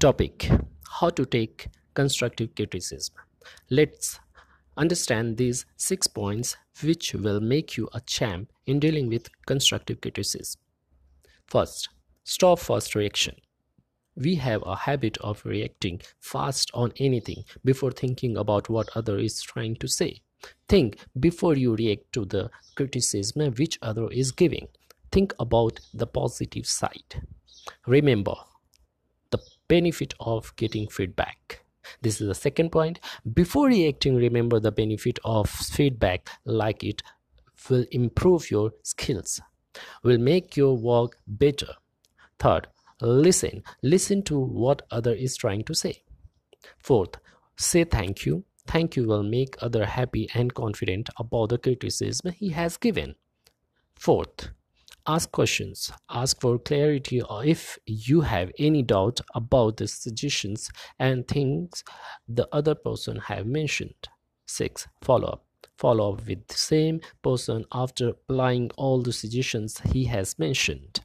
Topic How to take constructive criticism. Let's understand these six points which will make you a champ in dealing with constructive criticism. First, stop first reaction. We have a habit of reacting fast on anything before thinking about what other is trying to say. Think before you react to the criticism which other is giving. Think about the positive side. Remember benefit of getting feedback. This is the second point. Before reacting, remember the benefit of feedback, like it will improve your skills, will make your work better. Third, listen. Listen to what other is trying to say. Fourth, say thank you. Thank you will make other happy and confident about the criticism he has given. Fourth, ask questions ask for clarity or if you have any doubt about the suggestions and things the other person have mentioned. 6 follow up. Follow up with the same person after applying all the suggestions he has mentioned